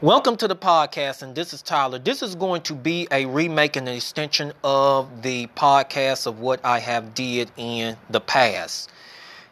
Welcome to the podcast, and this is Tyler. This is going to be a remake and an extension of the podcast of what I have did in the past.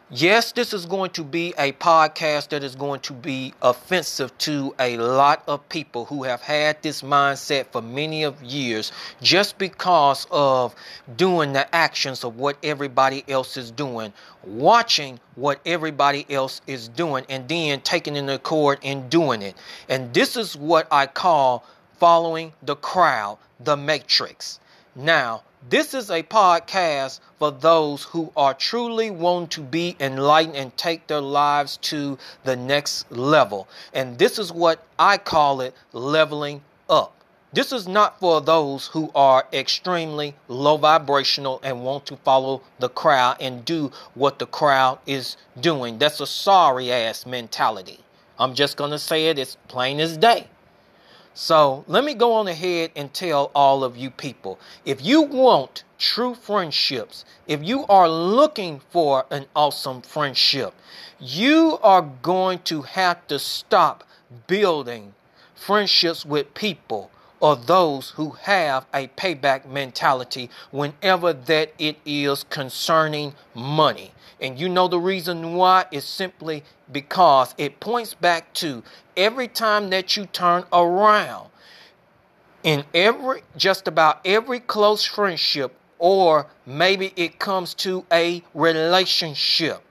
Yes, this is going to be a podcast that is going to be offensive to a lot of people who have had this mindset for many of years just because of doing the actions of what everybody else is doing, watching what everybody else is doing, and then taking in the cord and doing it. And this is what I call following the crowd, the matrix. Now, this is a podcast for those who are truly want to be enlightened and take their lives to the next level. And this is what I call it leveling up. This is not for those who are extremely low vibrational and want to follow the crowd and do what the crowd is doing. That's a sorry ass mentality. I'm just going to say it as plain as day. So let me go on ahead and tell all of you people if you want true friendships, if you are looking for an awesome friendship, you are going to have to stop building friendships with people or those who have a payback mentality whenever that it is concerning money. And you know the reason why is simply because it points back to every time that you turn around in every just about every close friendship or maybe it comes to a relationship.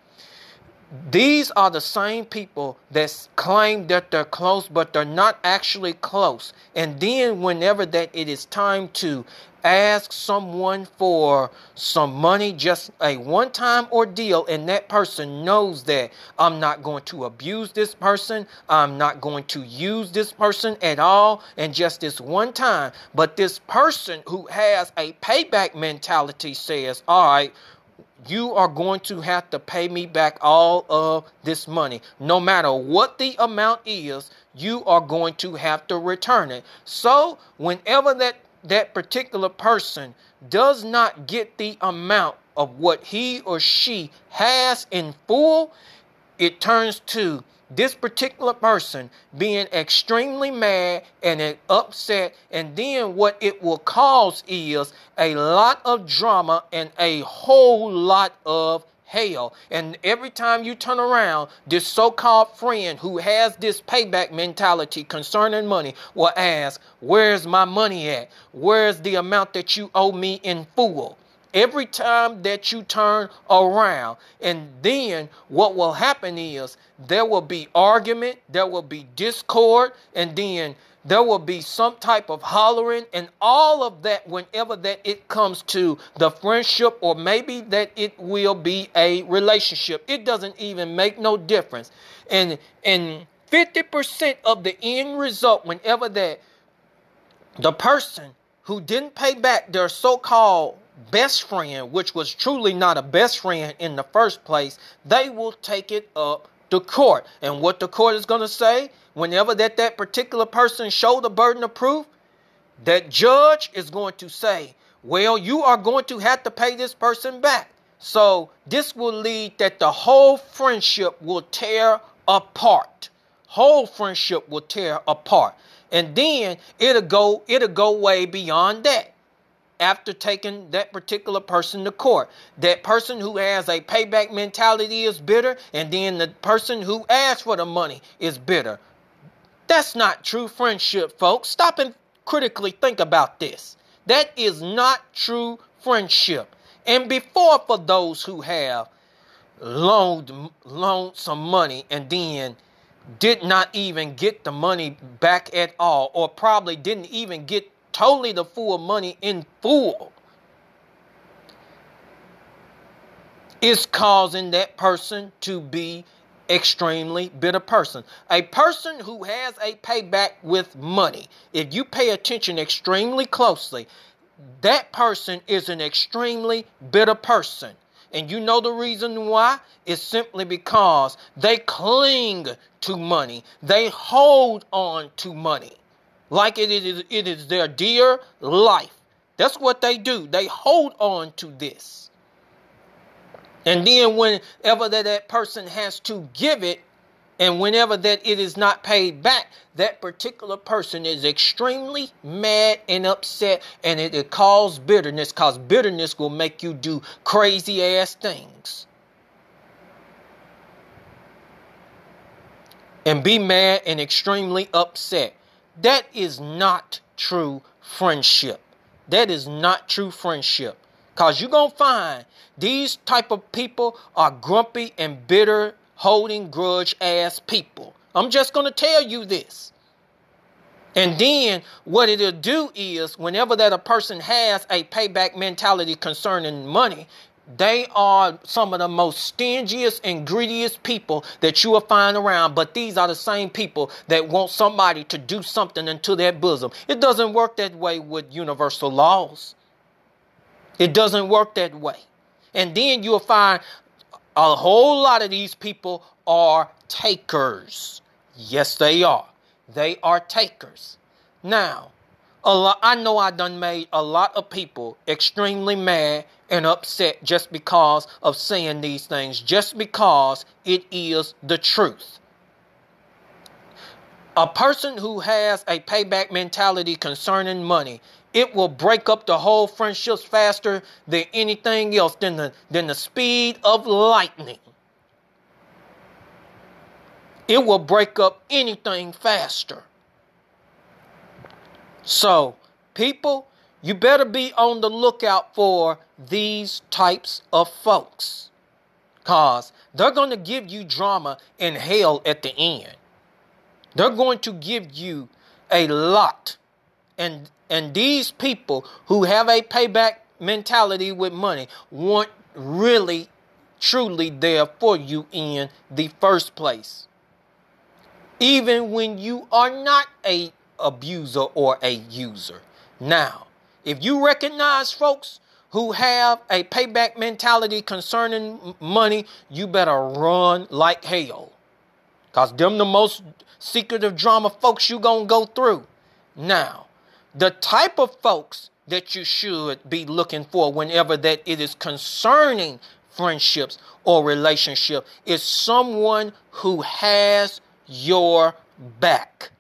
These are the same people that claim that they're close but they're not actually close. And then whenever that it is time to ask someone for some money, just a one time ordeal, and that person knows that I'm not going to abuse this person, I'm not going to use this person at all, and just this one time. But this person who has a payback mentality says, All right, you are going to have to pay me back all of this money. No matter what the amount is, you are going to have to return it. So, whenever that that particular person does not get the amount of what he or she has in full, it turns to this particular person being extremely mad and upset, and then what it will cause is a lot of drama and a whole lot of hell. And every time you turn around, this so called friend who has this payback mentality concerning money will ask, Where's my money at? Where's the amount that you owe me in full? Every time that you turn around, and then what will happen is there will be argument, there will be discord, and then there will be some type of hollering and all of that whenever that it comes to the friendship or maybe that it will be a relationship. It doesn't even make no difference. And and 50% of the end result whenever that the person who didn't pay back their so-called best friend which was truly not a best friend in the first place they will take it up to court and what the court is going to say whenever that that particular person show the burden of proof, that judge is going to say, well, you are going to have to pay this person back. So this will lead that the whole friendship will tear apart. Whole friendship will tear apart. And then it'll go, it'll go way beyond that after taking that particular person to court. That person who has a payback mentality is bitter, and then the person who asked for the money is bitter. That's not true friendship, folks. Stop and critically think about this. That is not true friendship. And before, for those who have loaned, loaned some money and then did not even get the money back at all, or probably didn't even get totally the full money in full, is causing that person to be extremely bitter person. A person who has a payback with money. If you pay attention extremely closely, that person is an extremely bitter person. And you know the reason why? It's simply because they cling to money. They hold on to money. Like it is, it is their dear life. That's what they do. They hold on to this. And then whenever that, that person has to give it, And whenever that it is not paid back, that particular person is extremely mad and upset, and it, it causes bitterness, because bitterness will make you do crazy ass things. And be mad and extremely upset. That is not true friendship. That is not true friendship. Cause you're gonna find these type of people are grumpy and bitter holding grudge ass people. I'm just to tell you this. And then what it'll do is whenever that a person has a payback mentality concerning money, they are some of the most stingiest and greediest people that you will find around. But these are the same people that want somebody to do something into their bosom. It doesn't work that way with universal laws. It doesn't work that way. And then you'll find a whole lot of these people are takers. Yes, they are. They are takers. Now, lot, I know I done made a lot of people extremely mad and upset just because of saying these things, just because it is the truth. A person who has a payback mentality concerning money it will break up the whole friendships faster than anything else, than the, than the speed of lightning. It will break up anything faster. So, people, you better be on the lookout for these types of folks. Because they're going to give you drama and hell at the end. They're going to give you a lot. And and these people who have a payback mentality with money want really, truly there for you in the first place. Even when you are not a abuser or a user. Now, if you recognize folks who have a payback mentality concerning money, you better run like hell. Cause them the most secretive drama folks you gonna go through. Now, the type of folks that you should be looking for whenever that it is concerning friendships or relationship is someone who has your back.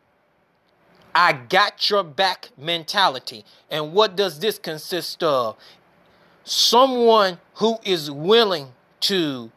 I got your back mentality. And what does this consist of? Someone who is willing to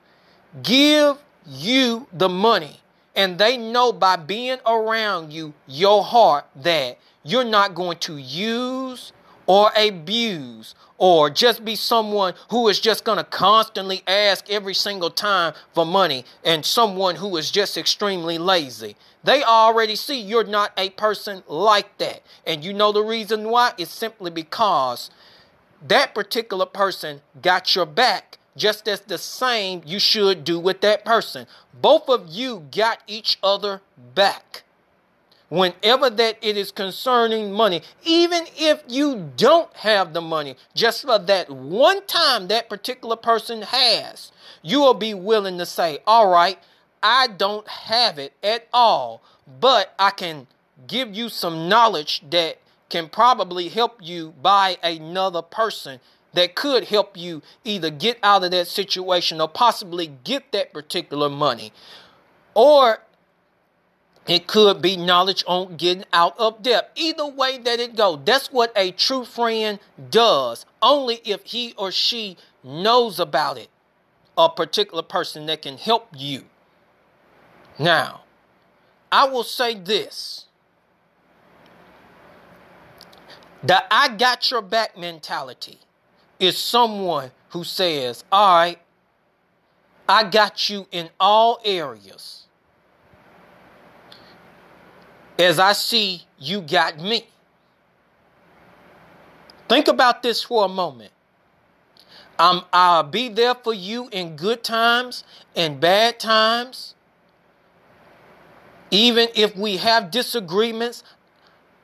give you the money and they know by being around you, your heart, that you're not going to use or abuse or just be someone who is just going to constantly ask every single time for money and someone who is just extremely lazy. They already see you're not a person like that. And you know the reason why? It's simply because that particular person got your back just as the same you should do with that person. Both of you got each other back whenever that it is concerning money, even if you don't have the money, just for that one time that particular person has, you will be willing to say, All right, I don't have it at all, but I can give you some knowledge that can probably help you buy another person that could help you either get out of that situation or possibly get that particular money. Or it could be knowledge on getting out of debt. Either way that it go, that's what a true friend does. Only if he or she knows about it. A particular person that can help you. Now, I will say this. The I got your back mentality is someone who says, All right, I got you in all areas as I see you got me. Think about this for a moment. I'm, I'll be there for you in good times and bad times. Even if we have disagreements,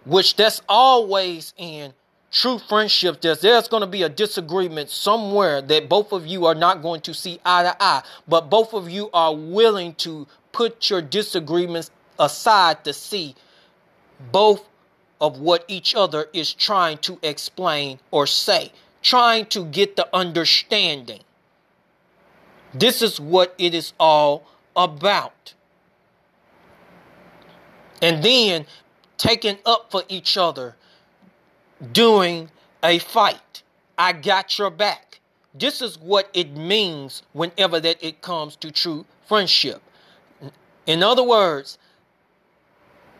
which that's always in true friendship, there's, there's going to be a disagreement somewhere that both of you are not going to see eye to eye, but both of you are willing to put your disagreements aside to see both of what each other is trying to explain or say, trying to get the understanding. This is what it is all about. And then taking up for each other during a fight. I got your back. This is what it means whenever that it comes to true friendship. In other words,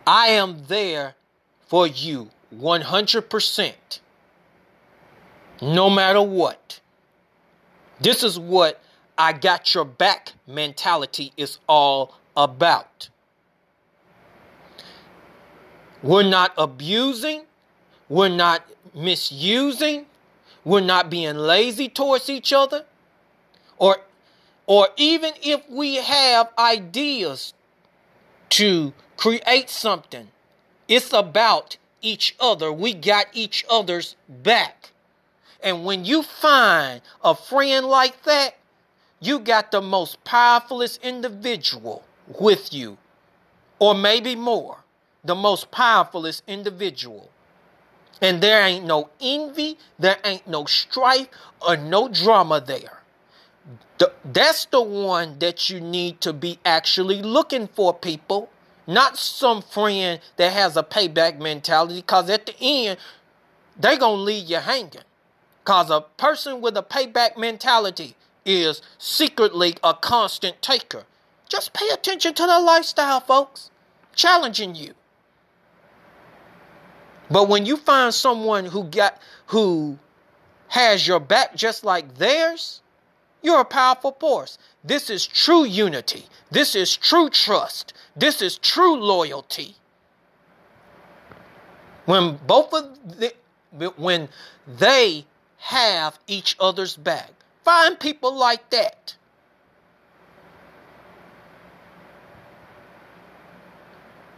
I am there for you 100%. No matter what. This is what I got your back mentality is all about. We're not abusing, we're not misusing, we're not being lazy towards each other. Or or even if we have ideas to create something, it's about each other. We got each other's back. And when you find a friend like that, you got the most powerfulest individual with you, or maybe more, the most powerfulest individual. And there ain't no envy, there ain't no strife, or no drama there. The, that's the one that you need to be actually looking for, people. Not some friend that has a payback mentality, because at the end, they're going to leave you hanging. Because a person with a payback mentality is secretly a constant taker. Just pay attention to their lifestyle, folks. Challenging you. But when you find someone who got who has your back just like theirs, you're a powerful force. This is true unity. This is true trust. This is true loyalty. When both of the when they have each other's back. Find people like that.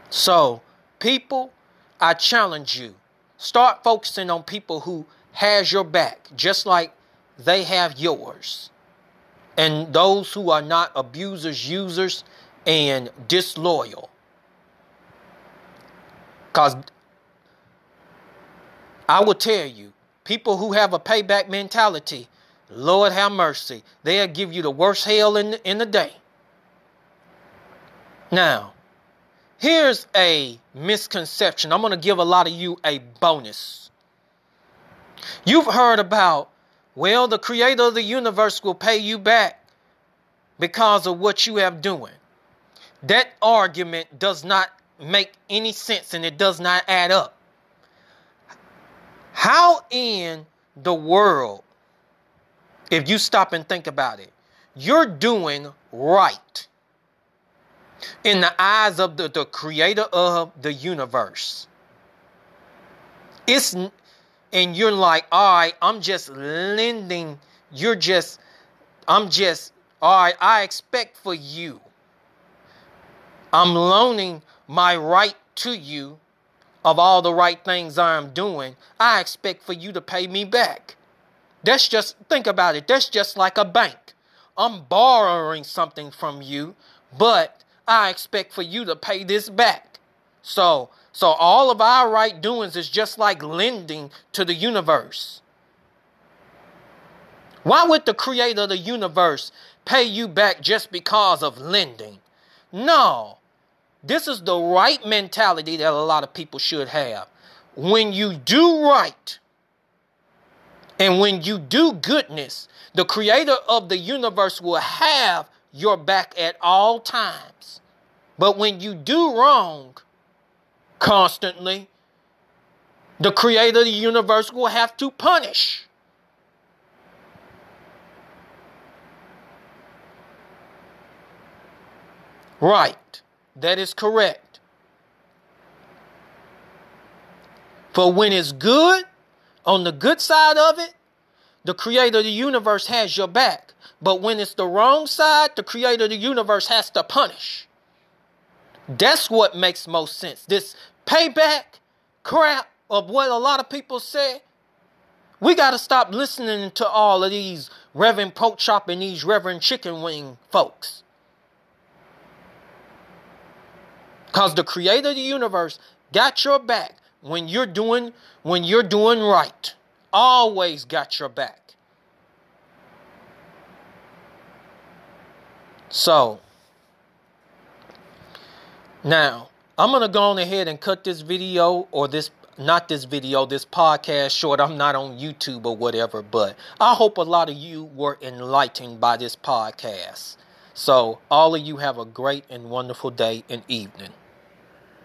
So, people, I challenge you. Start focusing on people who has your back, just like they have yours. And those who are not abusers, users, and disloyal. Because I will tell you, people who have a payback mentality Lord have mercy. They'll give you the worst hell in the, in the day. Now, here's a misconception. I'm going to give a lot of you a bonus. You've heard about, well, the creator of the universe will pay you back because of what you have doing. That argument does not make any sense and it does not add up. How in the world if you stop and think about it, you're doing right in the eyes of the, the creator of the universe. It's and you're like, all right, I'm just lending, you're just, I'm just, all right, I expect for you. I'm loaning my right to you of all the right things I'm doing. I expect for you to pay me back. That's just, think about it. That's just like a bank. I'm borrowing something from you, but I expect for you to pay this back. So, so all of our right doings is just like lending to the universe. Why would the creator of the universe pay you back just because of lending? No. This is the right mentality that a lot of people should have. When you do right, and when you do goodness, the creator of the universe will have your back at all times. But when you do wrong constantly, the creator of the universe will have to punish. Right. That is correct. For when it's good, on the good side of it, the creator of the universe has your back. But when it's the wrong side, the creator of the universe has to punish. That's what makes most sense. This payback crap of what a lot of people say. We got to stop listening to all of these Reverend Pork Chop and these Reverend Chicken Wing folks. Because the creator of the universe got your back when you're doing when you're doing right. Always got your back. So now I'm going to go on ahead and cut this video or this not this video, this podcast short. I'm not on YouTube or whatever, but I hope a lot of you were enlightened by this podcast. So, all of you have a great and wonderful day and evening.